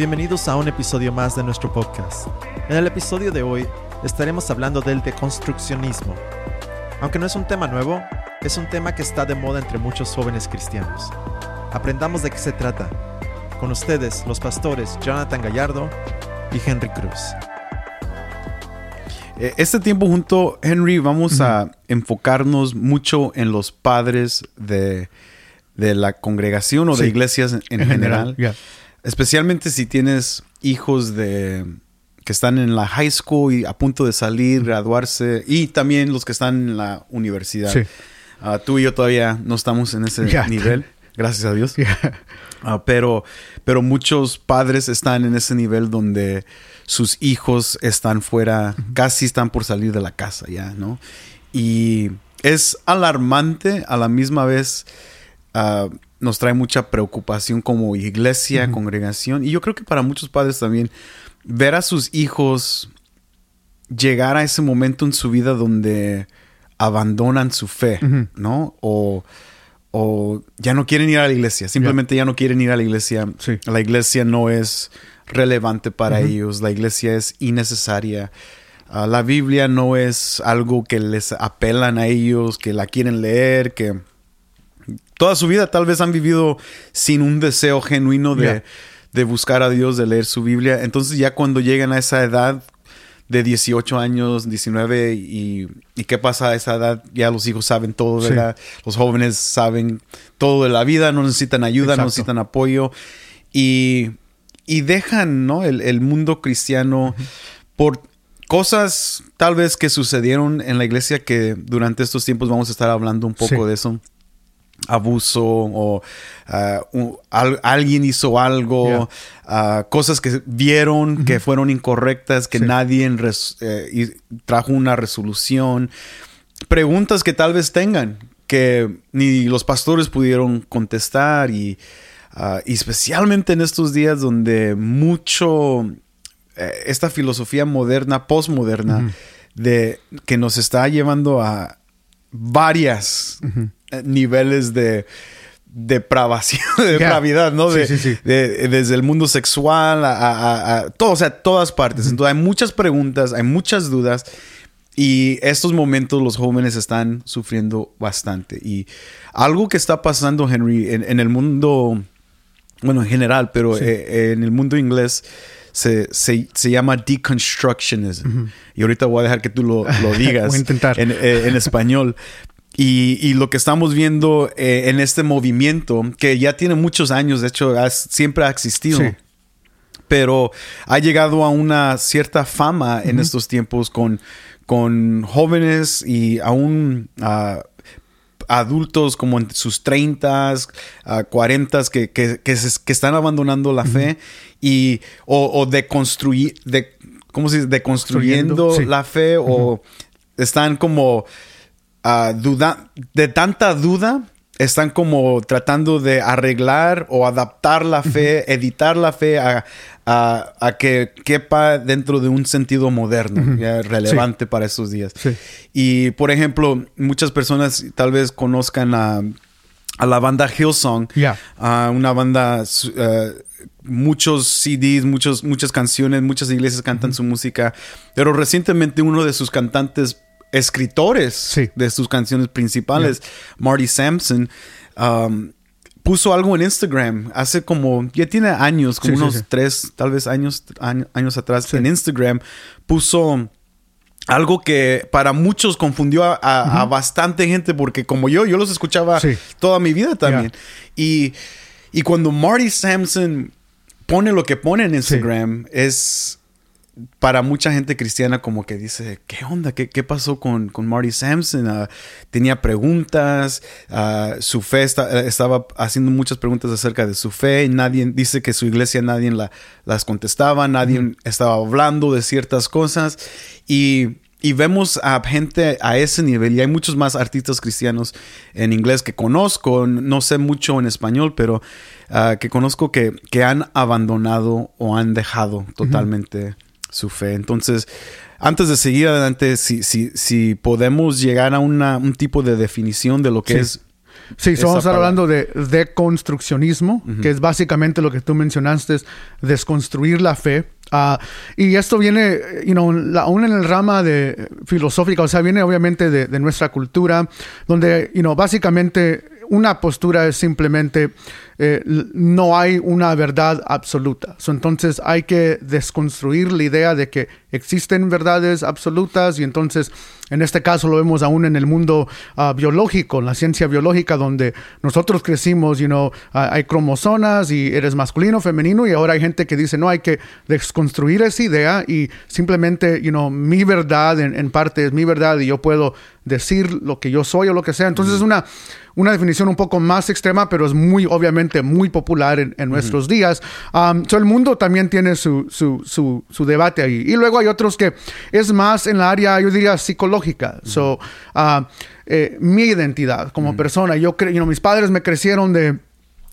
Bienvenidos a un episodio más de nuestro podcast. En el episodio de hoy estaremos hablando del deconstruccionismo. Aunque no es un tema nuevo, es un tema que está de moda entre muchos jóvenes cristianos. Aprendamos de qué se trata. Con ustedes, los pastores Jonathan Gallardo y Henry Cruz. Eh, Este tiempo junto, Henry, vamos a enfocarnos mucho en los padres de, de la congregación o de iglesias en, en general. Especialmente si tienes hijos de que están en la high school y a punto de salir, graduarse, y también los que están en la universidad. Sí. Ah, tú y yo todavía no estamos en ese nivel, gracias a Dios. Ah, pero, pero muchos padres están en ese nivel donde sus hijos están fuera, casi están por salir de la casa ya, ¿no? Y es alarmante a la misma vez. Nos trae mucha preocupación como iglesia, congregación. Y yo creo que para muchos padres también, ver a sus hijos llegar a ese momento en su vida donde abandonan su fe. ¿no? O, o ya no quieren ir a la iglesia, simplemente ya no quieren ir a la iglesia. Sí. La iglesia no es relevante para ellos, la iglesia es innecesaria. Ah, la Biblia no es algo que les apelan a ellos, que la quieren leer, que toda su vida tal vez han vivido sin un deseo genuino de, de buscar a Dios, de leer su Biblia. Entonces ya cuando llegan a esa edad de 18 años, 19 y, y qué pasa a esa edad, ya los hijos saben todo, Sí. ¿verdad? Los jóvenes saben todo de la vida, no necesitan ayuda, no necesitan apoyo y, y dejan ¿no? el, el mundo cristiano por cosas tal vez que sucedieron en la iglesia que durante estos tiempos vamos a estar hablando un poco Sí. de eso abuso o ah, un- al- alguien hizo algo, ah, cosas que vieron que fueron incorrectas, que Sí. nadie res- eh, trajo una resolución, preguntas que tal vez tengan que ni los pastores pudieron contestar y, ah, y especialmente en estos días donde mucho eh, esta filosofía moderna, postmoderna, de que nos está llevando a varias eh, niveles de depravación, de depravidad, ¿no? De, sí, sí. de- desde el mundo sexual a, a- a- a todo, o sea, todas partes. Entonces hay muchas preguntas, hay muchas dudas y estos momentos los jóvenes están sufriendo bastante. Y algo que está pasando, Henry, en, en el mundo, bueno, en general, pero eh, en el mundo inglés se, se, se llama deconstructionism. Y ahorita voy a dejar que tú lo, lo digas Voy a intentar. En, eh, en español. Y, y lo que estamos viendo eh, en este movimiento, que ya tiene muchos años, de hecho, siempre ha existido Sí. pero ha llegado a una cierta fama en estos tiempos con, con jóvenes y aún ah, adultos como en sus 30, uh, 40 que, que, que, se- que están abandonando la fe y o, o deconstruir, de, ¿cómo se dice? Deconstruyendo Construyendo, sí. la fe o están como ah, duda, de tanta duda, están como tratando de arreglar o adaptar la fe, editar la fe a, a- a que quepa dentro de un sentido moderno, ya relevante para estos días. Sí. Y por ejemplo, muchas personas tal vez conozcan a, a la banda Hillsong, Ya. a una banda, eh, muchos CDs, muchos, muchas canciones, muchas iglesias cantan su música, pero recientemente uno de sus cantantes escritores Sí. de sus canciones principales, Marty Sampson, um, puso algo en Instagram hace como, ya tiene años, como Sí, unos sí. tres, tal vez años, año- años atrás, en Instagram, puso algo que para muchos confundió a, a- a bastante gente porque como yo, yo los escuchaba toda mi vida también. Y, y cuando Marty Sampson pone lo que pone en Instagram, es para mucha gente cristiana como que dice, ¿qué onda? ¿Qué, qué pasó con, con Marty Sampson? Ah, tenía preguntas, ah, su fe esta- estaba haciendo muchas preguntas acerca de su fe, y nadie dice que su iglesia nadie la- las contestaba, nadie estaba hablando de ciertas cosas y, y vemos a gente a ese nivel y hay muchos más artistas cristianos en inglés que conozco, no sé mucho en español, pero ah, que conozco que, que han abandonado o han dejado totalmente su fe. Entonces, antes de seguir adelante, si, si, si podemos llegar a una, un tipo de definición de lo que Sí. es Sí, vamos a estar hablando de deconstruccionismo, que es básicamente lo que tú mencionaste, es desconstruir la fe. Ah, y esto viene, you know, aún en el rama de filosófica, o sea, viene obviamente de, de nuestra cultura, donde, you know, básicamente una postura es simplemente eh, no hay una verdad absoluta. entonces hay que desconstruir la idea de que existen verdades absolutas y entonces en este caso lo vemos aún en el mundo uh, biológico, en la ciencia biológica donde nosotros crecimos, you know, hay cromosomas y eres masculino, femenino y ahora hay gente que dice no hay que desconstruir esa idea y simplemente, you know, mi verdad en, en parte es mi verdad y yo puedo decir lo que yo soy o lo que sea. Entonces es una, una definición un poco más extrema, pero es muy obviamente muy popular en, nuestros días. Um, el mundo también tiene su, su, su, debate ahí. Y luego hay otros que es más en la área, yo diría, psicológica. So, uh, eh, mi identidad como persona, yo creo, mis padres me crecieron de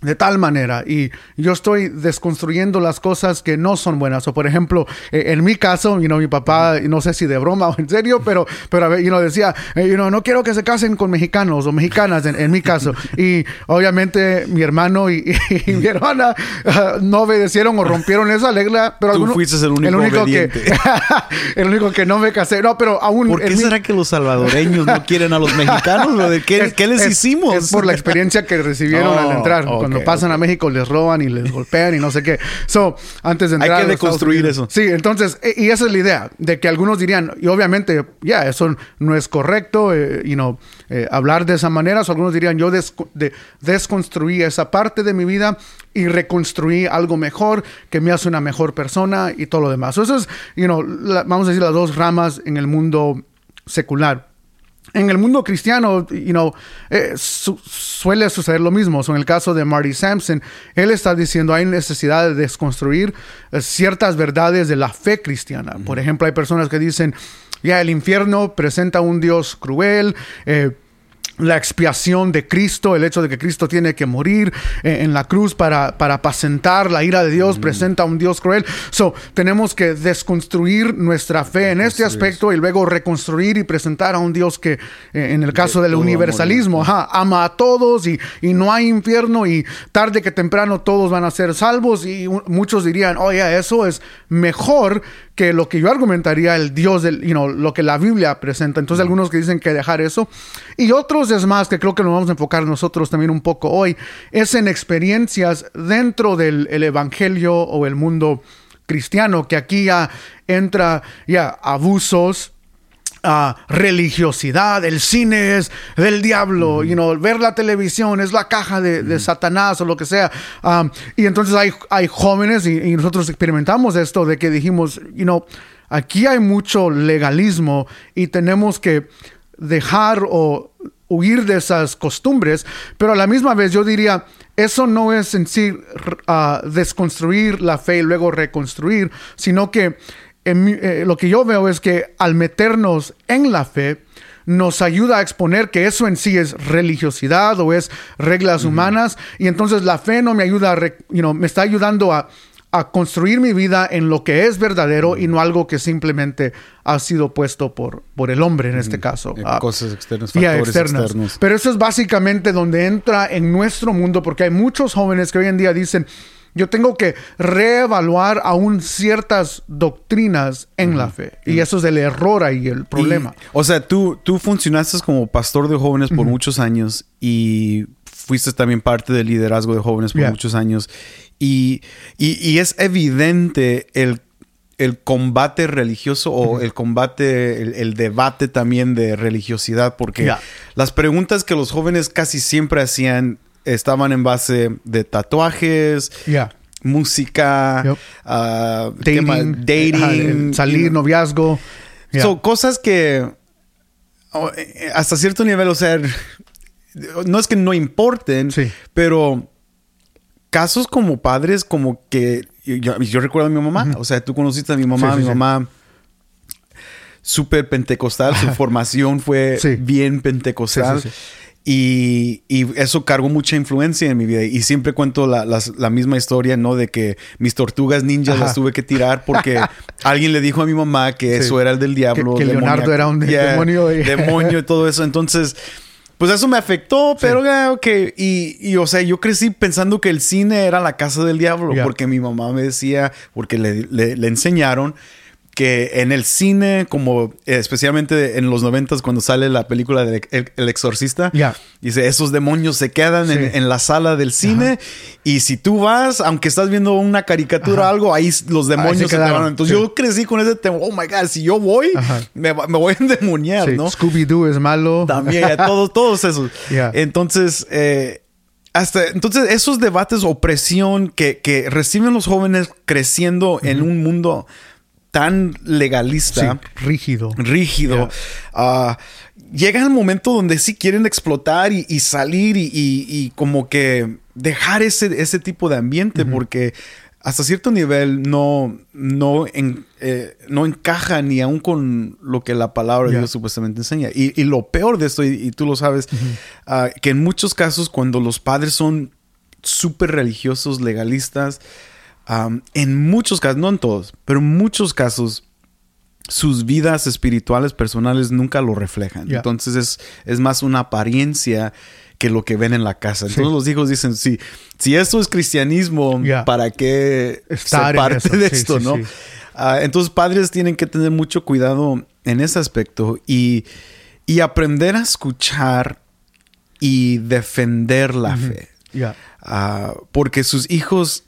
de tal manera y yo estoy desconstruyendo las cosas que no son buenas. O por ejemplo eh, en mi caso you mi papá no sé si de broma o en serio pero pero you know, decía eh, no quiero que se casen con mexicanos o mexicanas en, mi caso. Y obviamente mi hermano y, mi hermana ah, no obedecieron o rompieron esa regla pero tú fuiste el único, que el único que no me casé. No pero aún ¿por qué será que los salvadoreños no quieren a los mexicanos ¿Qué, ¿qué les hicimos? es por la experiencia que recibieron al entrar cuando pasan a México les roban y les golpean y no sé qué. So, antes de entrar Hay que deconstruir eso. Sí, entonces, e, y esa es la idea, de que algunos dirían, y obviamente, ya, eso no es correcto, eh, you know, eh, hablar de esa manera, algunos dirían, yo desconstruí esa parte de mi vida y reconstruí algo mejor que me hace una mejor persona y todo lo demás. eso es, you know, vamos a decir, las dos ramas en el mundo secular en el mundo cristiano, you know, eh, suele suceder lo mismo. en el caso de Marty Sampson, él está diciendo hay necesidad de desconstruir eh, ciertas verdades de la fe cristiana. Por ejemplo, hay personas que dicen, ya el infierno presenta un Dios cruel. Eh, la expiación de Cristo, el hecho de que Cristo tiene que morir eh, en la cruz para, para apacentar la ira de Dios, presenta a un Dios cruel. So, tenemos que desconstruir nuestra fe en este aspecto y luego reconstruir y presentar a un Dios que, eh, en el caso del universalismo, ama a todos y, y, no hay infierno y tarde que temprano todos van a ser salvos y muchos dirían, oye, eso es mejor que lo que yo argumentaría el Dios, del, you know, lo que la Biblia presenta. Entonces, algunos que dicen que dejar eso. Y otros es más, que creo que nos vamos a enfocar nosotros también un poco hoy, es en experiencias dentro del Evangelio o el mundo cristiano, que aquí ya entra ya abusos, religiosidad, el cine es del diablo, you know, ver la televisión es la caja de, Satanás o lo que sea. Um, y entonces hay, hay jóvenes y, nosotros experimentamos esto de que dijimos, you know, aquí hay mucho legalismo y tenemos que dejar o huir de esas costumbres, pero a la misma vez yo diría, eso no es en sí uh, desconstruir la fe y luego reconstruir, sino que eh, lo que yo veo es que al meternos en la fe, nos ayuda a exponer que eso en sí es religiosidad o es reglas humanas y entonces la fe no me ayuda, a, me está ayudando a, construir mi vida en lo que es verdadero y no algo que simplemente ha sido puesto por, por el hombre en este caso. Ah, cosas externas, factores externos. Pero eso es básicamente donde entra en nuestro mundo porque hay muchos jóvenes que hoy en día dicen, yo tengo que reevaluar aún ciertas doctrinas en la fe. Y eso es el error ahí, el problema. o sea, tú, tú funcionaste como pastor de jóvenes por muchos años y fuiste también parte del liderazgo de jóvenes por muchos años. Y, y, es evidente el, el combate religioso o el combate, el, debate también de religiosidad, porque las preguntas que los jóvenes casi siempre hacían estaban en base de tatuajes, música, ah, dating, salir, noviazgo. Son cosas que oh, eh, hasta cierto nivel, o sea, no es que no importen, pero casos como padres, como que yo, recuerdo a mi mamá, o sea, tú conociste a mi mamá, mi mamá súper pentecostal, su formación fue bien pentecostal. Y, eso cargó mucha influencia en mi vida. Y siempre cuento la, misma historia, ¿no? De que mis tortugas ninjas las tuve que tirar porque alguien le dijo a mi mamá que eso era el del diablo. Que, Leonardo era un demonio. Demonio y todo eso. Entonces, pues eso me afectó, pero ah, ok. Y, y, o sea, yo crecí pensando que el cine era la casa del diablo, porque mi mamá me decía, porque le, le- le enseñaron que en el cine, como eh, especialmente en los noventas cuando sale la película de El, El Exorcista, dice, esos demonios se quedan en, Sí. en la sala del cine y si tú vas, aunque estás viendo una caricatura o algo, ahí los demonios se, te quedaron. Entonces sí. yo crecí con ese tema, oh my God, si yo voy, me, voy a endemoniar, Sí, ¿no? Scooby-Doo es malo. También, ya, todos, todos esos. Entonces, eh, hasta entonces, esos debates o presión que, que reciben los jóvenes creciendo en un mundo tan Sí, legalista, rígido. rígido, ah, llega el momento donde sí quieren explotar y, y salir y, y- y como que dejar ese, ese tipo de ambiente porque hasta cierto nivel no, no, en- eh, no encaja ni aún con lo que la palabra de. Dios supuestamente enseña. Y, lo peor de esto, y, y tú lo sabes, ah, que en muchos casos cuando los padres son súper religiosos, legalistas, en muchos casos, no en todos, pero en muchos casos, sus vidas espirituales, personales, nunca lo reflejan. Entonces es, es más una apariencia que lo que ven en la casa. Entonces Sí. los hijos dicen, si, si esto es cristianismo. ¿para qué Estar ser parte de Sí, esto, sí, no? sí. Ah, entonces padres tienen que tener mucho cuidado en ese aspecto y, y aprender a escuchar y defender la fe. Ah, porque sus hijos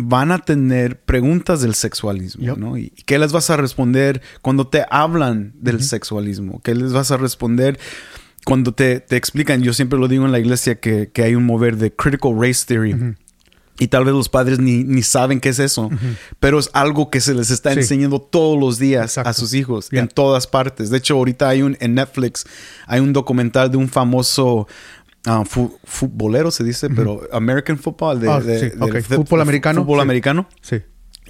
van a tener preguntas del sexualismo, Yep. ¿no? ¿Y qué les vas a responder cuando te hablan del sexualismo? ¿Qué les vas a responder cuando te, te explican? Yo siempre lo digo en la iglesia que, que hay un mover de critical race theory. Y tal vez los padres ni, ni saben qué es eso, pero es algo que se les está Sí. enseñando todos los días Exacto. a sus hijos, Yeah. en todas partes. De hecho, ahorita hay un, en Netflix, hay un documental de un famoso ah, fu- futbolero, se dice, pero American Football, de, Ah, de- sí, del ok. de- Fútbol de- americano, Fútbol sí. americano. Sí.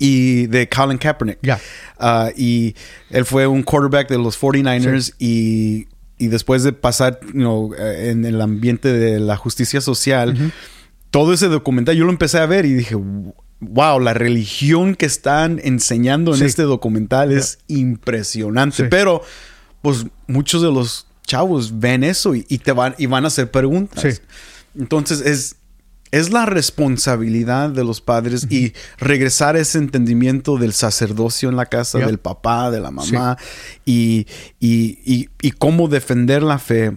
Y de Colin Kaepernick. Ya. Ah, y él fue un quarterback de los 49ers y, y después de pasar you know, en el ambiente de la justicia social, todo ese documental yo lo empecé a ver y dije, wow, la religión que están enseñando en Sí. este documental es impresionante. Sí. Pero, pues muchos de los chavos ven eso y, y te van, y van a hacer preguntas. Sí. Entonces es, es la responsabilidad de los padres y regresar a ese entendimiento del sacerdocio en la casa, del papá, de la mamá y, y, y- y cómo defender la fe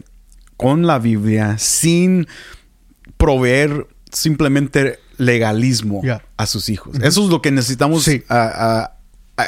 con la Biblia sin proveer simplemente legalismo a sus hijos. Eso es lo que necesitamos Sí. a, a- a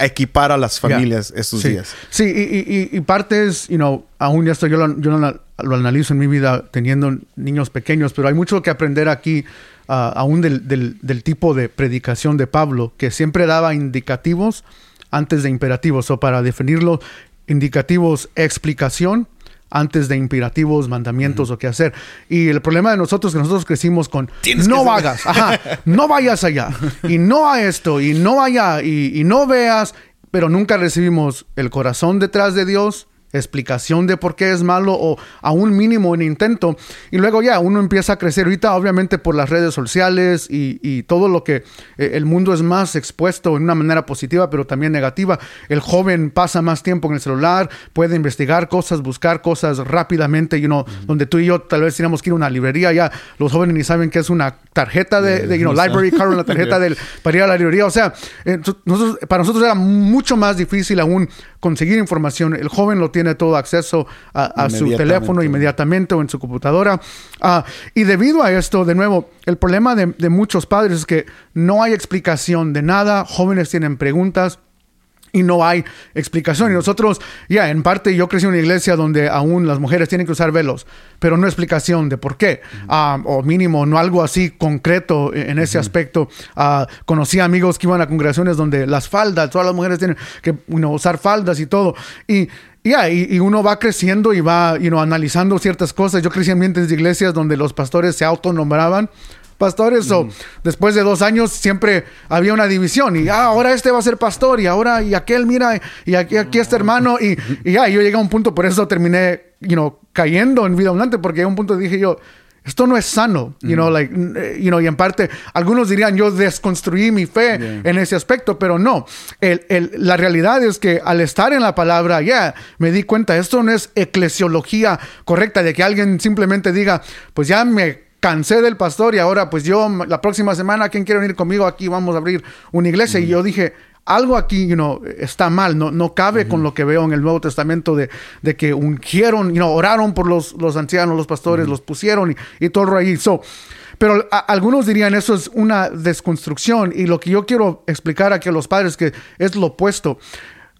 equipar a las familias estos sí. días. Sí, y, y- y- parte es, you know, aún ya esto yo, lo, yo lo, lo analizo en mi vida teniendo niños pequeños, pero hay mucho que aprender aquí, ah, aún del, del- del tipo de predicación de Pablo, que siempre daba indicativos antes de imperativos, o para definirlo, indicativos, explicación antes de imperativos, mandamientos o qué hacer. Y el problema de nosotros es que nosotros crecimos con Tienes no que saber". hagas, ajá, no vayas allá, y no a esto, y no allá, y, y no veas, pero nunca recibimos el corazón detrás de Dios, explicación de por qué es malo o a un mínimo un intento. Y luego ya uno empieza a crecer ahorita, obviamente por las redes sociales y, y todo lo que eh, el mundo es más expuesto en una manera positiva, pero también negativa. El joven pasa más tiempo en el celular, puede investigar cosas, buscar cosas rápidamente, you know, donde tú y yo tal vez teníamos que ir a una librería, ya los jóvenes ni saben qué es una tarjeta de, de, you know, no library card, una tarjeta del, para ir a la librería. O sea, eh, nosotros, para nosotros era mucho más difícil aún conseguir información. El joven lo tiene todo acceso a, a su teléfono inmediatamente o en su computadora. Ah, y debido a esto, de nuevo, el problema de, de muchos padres es que no hay explicación de nada. Jóvenes tienen preguntas y no hay explicación. Y nosotros, ya, en parte yo crecí en una iglesia donde aún las mujeres tienen que usar velos, pero no explicación de por qué, Ah, o mínimo, no algo así concreto en ese aspecto. Ah, conocí amigos que iban a congregaciones donde las faldas, todas las mujeres tienen que you know, usar faldas y todo. Y ya, y, y uno va creciendo y va you know, analizando ciertas cosas. Yo crecí en ambientes de iglesias donde los pastores se autonombraban pastores o después de dos años siempre había una división y ah, ahora este va a ser pastor y ahora y aquel mira y aquí, aquí este hermano y, y ya yo llegué a un punto por eso terminé you know, cayendo en vida abundante porque a un punto dije yo esto no es sano, you know, like, eh, you know, y en parte, algunos dirían, yo desconstruí mi fe en ese aspecto, pero no. El, el, la realidad es que al estar en la palabra, ya, me di cuenta, esto no es eclesiología correcta, de que alguien simplemente diga, pues ya me cansé del pastor y ahora pues yo la próxima semana, ¿quién quiere venir conmigo? Aquí vamos a abrir una iglesia. Y yo dije, algo aquí you know, está mal, no, no cabe con lo que veo en el Nuevo Testamento de, de que ungieron, you know, oraron por los, los ancianos, los pastores, los pusieron y, y todo ahí. So, pero algunos dirían eso es una desconstrucción y lo que yo quiero explicar aquí a los padres que es lo opuesto.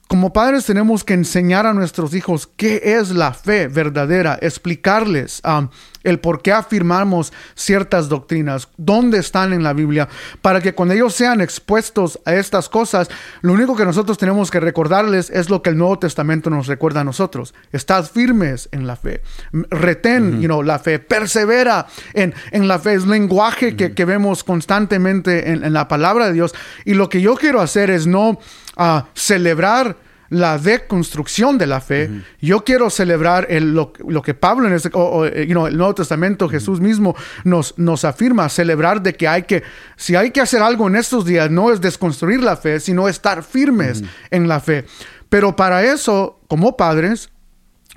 Como padres tenemos que enseñar a nuestros hijos qué es la fe verdadera, explicarles um, el por qué afirmamos ciertas doctrinas, dónde están en la Biblia, para que cuando ellos sean expuestos a estas cosas, lo único que nosotros tenemos que recordarles es lo que el Nuevo Testamento nos recuerda a nosotros. Estad firmes en la fe, retén you know, la fe, persevera en, en la fe, es lenguaje que, que, vemos constantemente en, en, la palabra de Dios. Y lo que yo quiero hacer es no uh, celebrar la deconstrucción de la fe. Yo quiero celebrar el, lo, que Pablo en ese, o, eh, you know, el Nuevo Testamento, Jesús mismo nos, nos afirma, celebrar de que hay que, si hay que hacer algo en estos días, no es desconstruir la fe, sino estar firmes en la fe. Pero para eso, como padres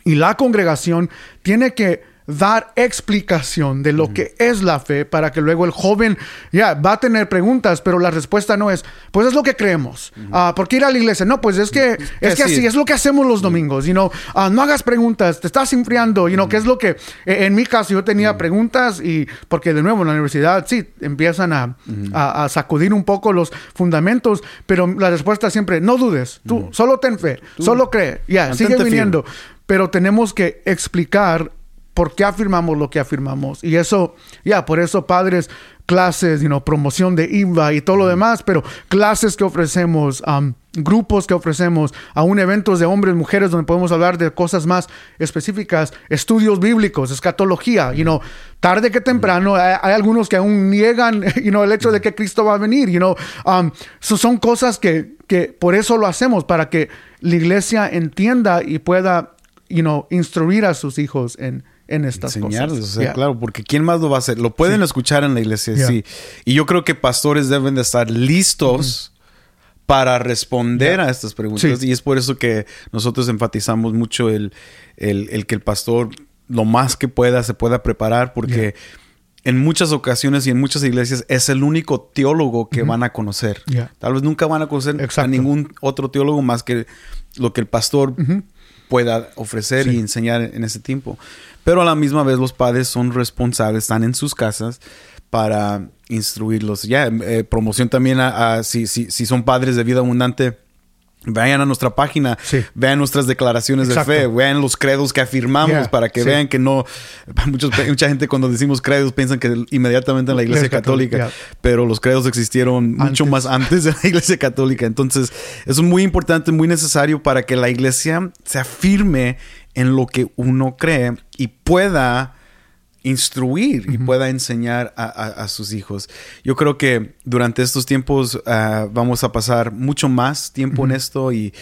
y la congregación, tiene que dar explicación de lo que es la fe para que luego el joven ya va a tener preguntas, pero la respuesta no es, pues es lo que creemos. Uh ¿Por qué ir a la iglesia? No, pues es que es que así es lo que hacemos los domingos. You know? Uh, no hagas preguntas, te estás enfriando. You know, que es lo que e, en mi caso yo tenía preguntas y porque de nuevo en la universidad sí empiezan a, a, sacudir un poco los fundamentos, pero la respuesta siempre, no dudes, tú solo ten fe, solo cree, ya, sigue viniendo. Pero tenemos que explicar por qué afirmamos lo que afirmamos. Y eso, ya, por eso padres, clases, you know, promoción de IVA y todo lo demás, pero clases que ofrecemos, um, grupos que ofrecemos, aún eventos de hombres, mujeres, donde podemos hablar de cosas más específicas, estudios bíblicos, escatología, you know, tarde que temprano, hay, algunos que aún niegan, you know, el hecho de que Cristo va a venir, you know, um, son cosas que, que por eso lo hacemos, para que la iglesia entienda y pueda, you know, instruir a sus hijos en, en estas Enseñarles, cosas. O sea, claro, porque ¿quién más lo va a hacer? Lo pueden escuchar en la iglesia, sí. Y yo creo que pastores deben de estar listos para responder a estas preguntas. Y es por eso que nosotros enfatizamos mucho el, el, que el pastor lo más que pueda se pueda preparar, porque en muchas ocasiones y en muchas iglesias es el único teólogo que van a conocer. Tal vez nunca van a conocer a ningún otro teólogo más que lo que el pastor pueda ofrecer y enseñar en ese tiempo. Pero a la misma vez los padres son responsables, están en sus casas para instruirlos. Ya, eh, promoción también a, si, si, si, son padres de vida abundante. Vayan a nuestra página, vean nuestras declaraciones de fe, vean los credos que afirmamos para que vean que no. Muchos, mucha gente cuando decimos credos piensan que inmediatamente en la iglesia católica, pero los credos existieron mucho más antes de la iglesia católica. Entonces, es muy importante, muy necesario para que la iglesia se afirme en lo que uno cree y pueda instruir y pueda enseñar a, sus hijos. Yo creo que durante estos tiempos ah, vamos a pasar mucho más tiempo en esto y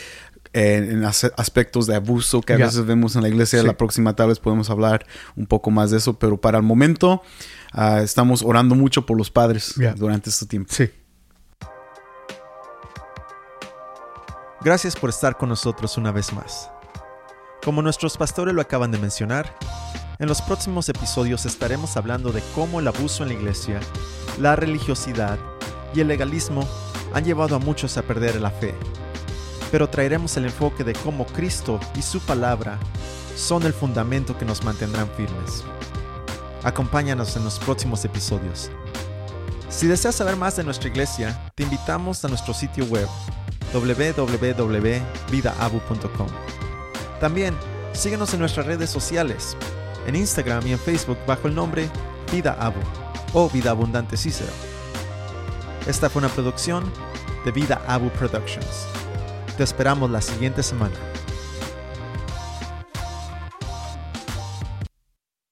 eh, en aspectos de abuso que a veces vemos en la iglesia. La próxima tal vez podemos hablar un poco más de eso, pero para el momento ah, estamos orando mucho por los padres durante este tiempo. Sí. Gracias por estar con nosotros una vez más. Como nuestros pastores lo acaban de mencionar, en los próximos episodios estaremos hablando de cómo el abuso en la iglesia, la religiosidad y el legalismo han llevado a muchos a perder la fe. Pero traeremos el enfoque de cómo Cristo y su palabra son el fundamento que nos mantendrán firmes. Acompáñanos en los próximos episodios. Si deseas saber más de nuestra iglesia, te invitamos a nuestro sitio web www.vidaabu.com. También síguenos en nuestras redes sociales, en Instagram y en Facebook bajo el nombre Vida Abu o Vida Abundante Cícero. Esta fue una producción de Vida Abu Productions. Te esperamos la siguiente semana.